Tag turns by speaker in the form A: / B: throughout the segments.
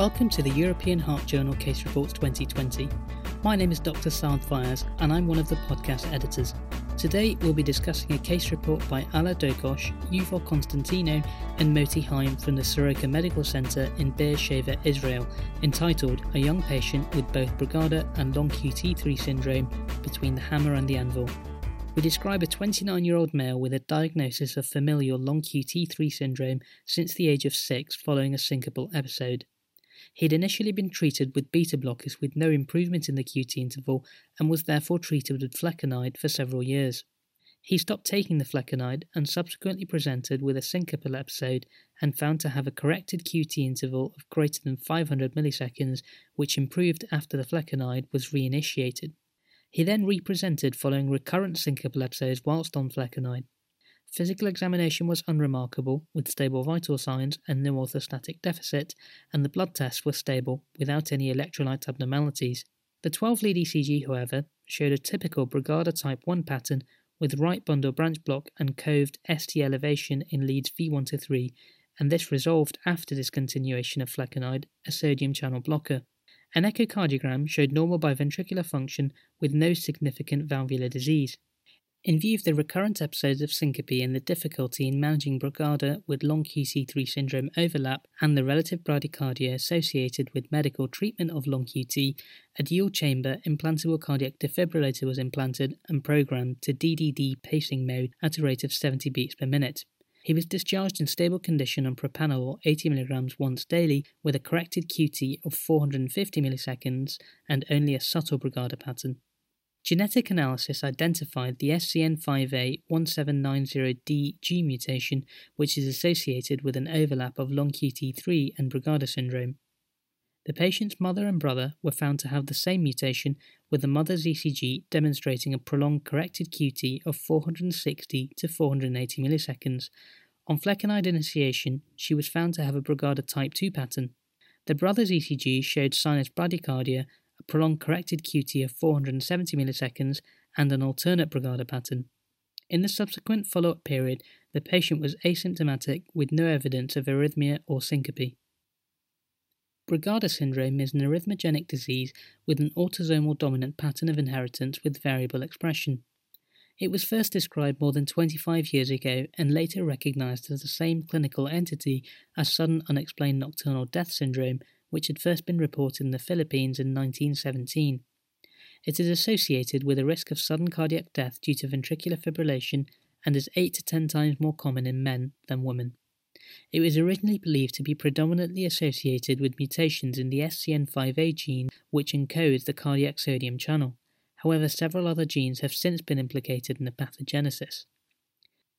A: Welcome to the European Heart Journal Case Reports 2020. My name is Dr. Saad Fyyaz and I'm one of the podcast editors. Today we'll be discussing a case report by Ala Dogoshh, Yuval Konstantino, and Moti Haim from the Soroka Medical Center in Beersheva, Israel, entitled A Young Patient with both Brugada and Long QT3 Syndrome between the hammer and the anvil. We describe a 29 year old male with a diagnosis of familial long QT3 syndrome since the age of 6 following a syncopal episode. He'd initially been treated with beta blockers with no improvement in the QT interval and was therefore treated with flecainide for several years. He stopped taking the flecainide and subsequently presented with a syncopal episode and found to have a corrected QT interval of greater than 500 milliseconds, which improved after the flecainide was reinitiated. He then represented following recurrent syncopal episodes whilst on flecainide. Physical examination was unremarkable, with stable vital signs and no orthostatic deficit, and the blood tests were stable, without any electrolyte abnormalities. The 12 lead ECG, however, showed a typical Brugada type 1 pattern with right bundle branch block and coved ST elevation in leads V1 to 3, and this resolved after discontinuation of flecainide, a sodium channel blocker. An echocardiogram showed normal biventricular function with no significant valvular disease. In view of the recurrent episodes of syncope and the difficulty in managing Brugada with long QT3 syndrome overlap and the relative bradycardia associated with medical treatment of long QT, a dual chamber implantable cardiac defibrillator was implanted and programmed to DDD pacing mode at a rate of 70 beats per minute. He was discharged in stable condition on propranolol 80 mg once daily with a corrected QT of 450 milliseconds and only a subtle Brugada pattern. Genetic analysis identified the SCN5A1790D gene mutation, which is associated with an overlap of long QT3 and Brugada syndrome. The patient's mother and brother were found to have the same mutation, with the mother's ECG demonstrating a prolonged corrected QT of 460 to 480 milliseconds. On flecainide initiation, she was found to have a Brugada type 2 pattern. The brother's ECG showed sinus bradycardia a prolonged corrected QT of 470 milliseconds, and an alternate Brugada pattern. In the subsequent follow up period, the patient was asymptomatic with no evidence of arrhythmia or syncope. Brugada syndrome is an arrhythmogenic disease with an autosomal dominant pattern of inheritance with variable expression. It was first described more than 25 years ago and later recognized as the same clinical entity as sudden unexplained nocturnal death syndrome which had first been reported in the Philippines in 1917. It is associated with a risk of sudden cardiac death due to ventricular fibrillation and is 8 to 10 times more common in men than women. It was originally believed to be predominantly associated with mutations in the SCN5A gene, which encodes the cardiac sodium channel. However, several other genes have since been implicated in the pathogenesis.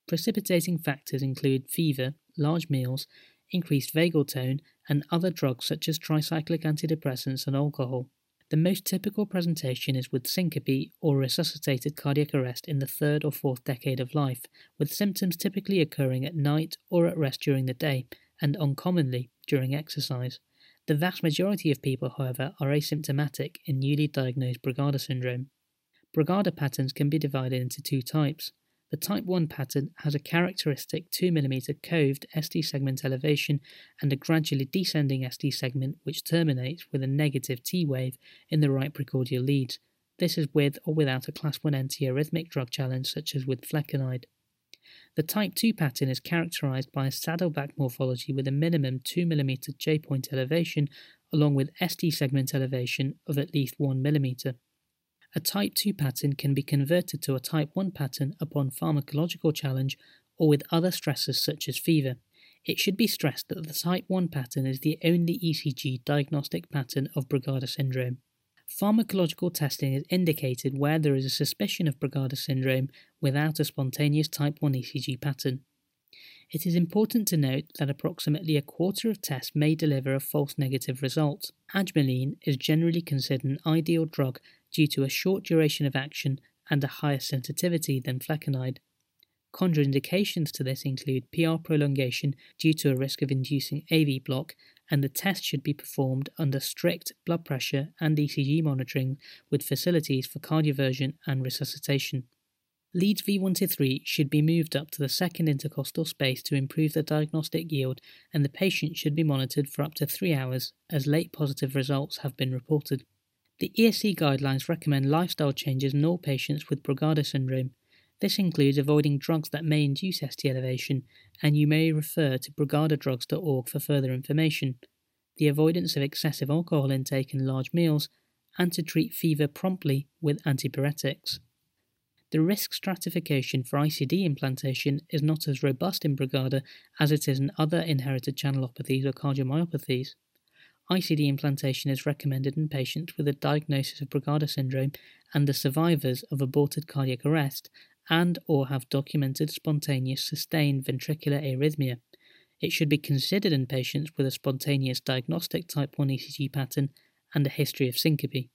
A: Precipitating factors include fever, large meals, increased vagal tone, and other drugs such as tricyclic antidepressants and alcohol. The most typical presentation is with syncope or resuscitated cardiac arrest in the third or fourth decade of life, with symptoms typically occurring at night or at rest during the day, and uncommonly during exercise. The vast majority of people, however, are asymptomatic in newly diagnosed Brugada syndrome. Brugada patterns can be divided into two types the Type 1 pattern has a characteristic 2mm coved ST segment elevation and a gradually descending ST segment which terminates with a negative T wave in the right precordial leads. This is with or without a class 1 antiarrhythmic drug challenge such as with flecainide. The Type 2 pattern is characterized by a saddleback morphology with a minimum 2mm J point elevation along with ST segment elevation of at least 1mm. A type 2 pattern can be converted to a type 1 pattern upon pharmacological challenge or with other stressors such as fever. It should be stressed that the type 1 pattern is the only ECG diagnostic pattern of Brugada syndrome. Pharmacological testing is indicated where there is a suspicion of Brugada syndrome without a spontaneous type 1 ECG pattern. It is important to note that approximately a quarter of tests may deliver a false negative result. Adrenaline is generally considered an ideal drug due to a short duration of action and a higher sensitivity than flecainide. Contraindications to this include PR prolongation due to a risk of inducing AV block, and the test should be performed under strict blood pressure and ECG monitoring with facilities for cardioversion and resuscitation. Leads V1 to 3 should be moved up to the second intercostal space to improve the diagnostic yield, and the patient should be monitored for up to 3 hours, as late positive results have been reported. The ESC guidelines recommend lifestyle changes in all patients with Brugada syndrome. This includes avoiding drugs that may induce ST elevation, and you may refer to brugadadrugs.org for further information. The avoidance of excessive alcohol intake and large meals, and to treat fever promptly with antipyretics. The risk stratification for ICD implantation is not as robust in Brugada as it is in other inherited channelopathies or cardiomyopathies. ICD implantation is recommended in patients with a diagnosis of Brugada syndrome and the survivors of aborted cardiac arrest and or have documented spontaneous sustained ventricular arrhythmia. It should be considered in patients with a spontaneous diagnostic type 1 ECG pattern and a history of syncope.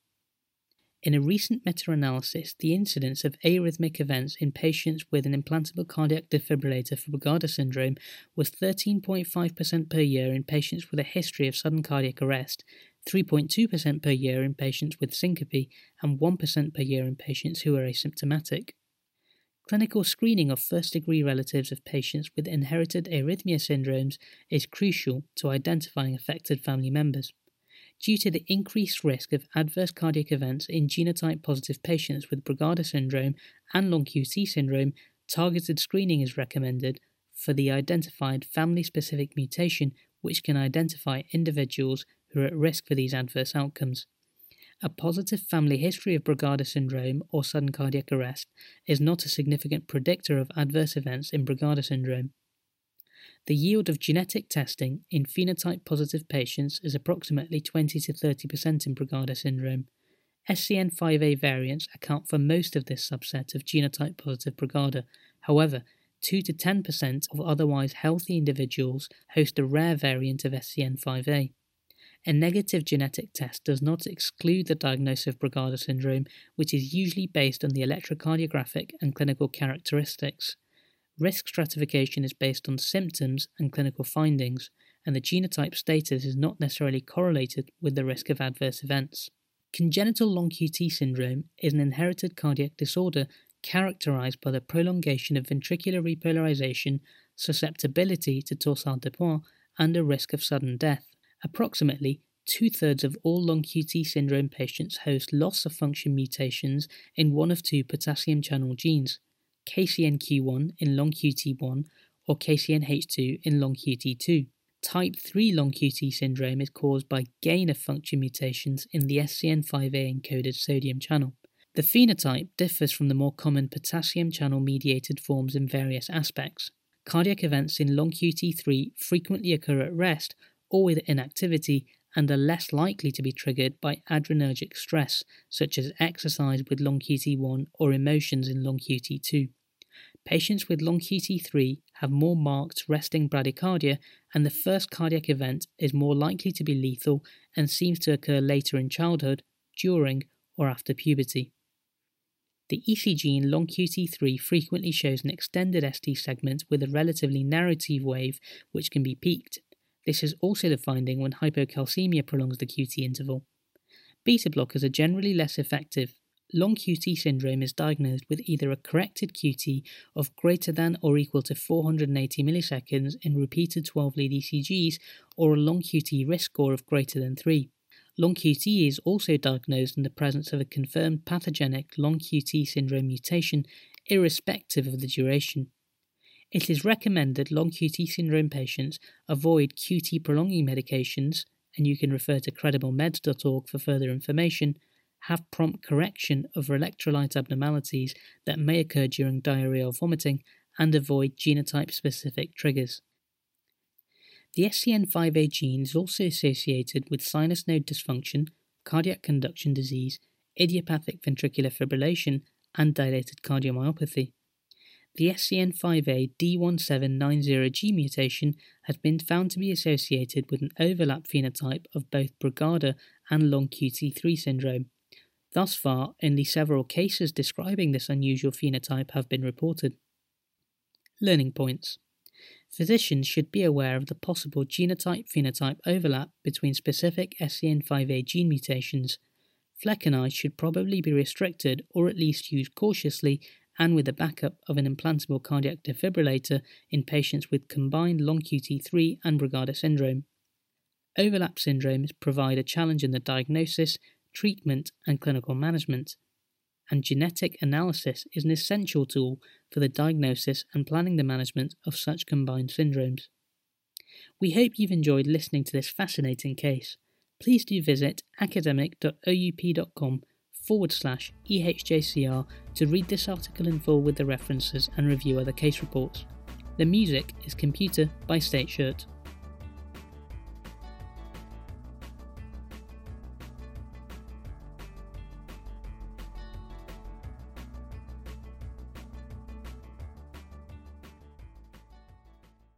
A: In a recent meta analysis, the incidence of arrhythmic events in patients with an implantable cardiac defibrillator for Brugada syndrome was 13.5% per year in patients with a history of sudden cardiac arrest, 3.2% per year in patients with syncope, and 1% per year in patients who are asymptomatic. Clinical screening of first degree relatives of patients with inherited arrhythmia syndromes is crucial to identifying affected family members due to the increased risk of adverse cardiac events in genotype positive patients with Brugada syndrome and long QT syndrome, targeted screening is recommended for the identified family specific mutation which can identify individuals who are at risk for these adverse outcomes. A positive family history of Brugada syndrome or sudden cardiac arrest is not a significant predictor of adverse events in Brugada syndrome. The yield of genetic testing in phenotype positive patients is approximately 20 to 30% in Brugada syndrome. SCN5A variants account for most of this subset of genotype positive Brugada. However, 2 to 10% of otherwise healthy individuals host a rare variant of SCN5A. A negative genetic test does not exclude the diagnosis of Brugada syndrome, which is usually based on the electrocardiographic and clinical characteristics. Risk stratification is based on symptoms and clinical findings, and the genotype status is not necessarily correlated with the risk of adverse events. Congenital long QT syndrome is an inherited cardiac disorder characterized by the prolongation of ventricular repolarization, susceptibility to torsade de pointes, and a risk of sudden death. Approximately two thirds of all long QT syndrome patients host loss of function mutations in one of two potassium channel genes. KCNQ1 in long QT1 or KCNH2 in long QT2. Type 3 long QT syndrome is caused by gain of function mutations in the SCN5A encoded sodium channel. The phenotype differs from the more common potassium channel mediated forms in various aspects. Cardiac events in long QT3 frequently occur at rest or with inactivity and are less likely to be triggered by adrenergic stress, such as exercise with long QT1 or emotions in long QT2. Patients with long QT3 have more marked resting bradycardia, and the first cardiac event is more likely to be lethal and seems to occur later in childhood, during, or after puberty. The ECG in long QT3 frequently shows an extended ST segment with a relatively narrow T wave which can be peaked. This is also the finding when hypocalcemia prolongs the QT interval. Beta blockers are generally less effective Long QT syndrome is diagnosed with either a corrected QT of greater than or equal to 480 milliseconds in repeated 12 lead ECGs or a long QT risk score of greater than 3. Long QT is also diagnosed in the presence of a confirmed pathogenic long QT syndrome mutation, irrespective of the duration. It is recommended long QT syndrome patients avoid QT prolonging medications, and you can refer to crediblemeds.org for further information have prompt correction of electrolyte abnormalities that may occur during diarrhea or vomiting, and avoid genotype specific triggers. The SCN5A gene is also associated with sinus node dysfunction, cardiac conduction disease, idiopathic ventricular fibrillation, and dilated cardiomyopathy. The SCN5A D1790G mutation has been found to be associated with an overlap phenotype of both Brugada and long QT3 syndrome, Thus far, only several cases describing this unusual phenotype have been reported. Learning points Physicians should be aware of the possible genotype phenotype overlap between specific SCN5A gene mutations. Flecainide should probably be restricted or at least used cautiously and with the backup of an implantable cardiac defibrillator in patients with combined long QT3 and Brugada syndrome. Overlap syndromes provide a challenge in the diagnosis, treatment, and clinical management, and genetic analysis is an essential tool for the diagnosis and planning the management of such combined syndromes. We hope you've enjoyed listening to this fascinating case. Please do visit academic.oup.com forward slash EHJCR to read this article in full with the references and review other case reports. The music is Computer by State Shirt.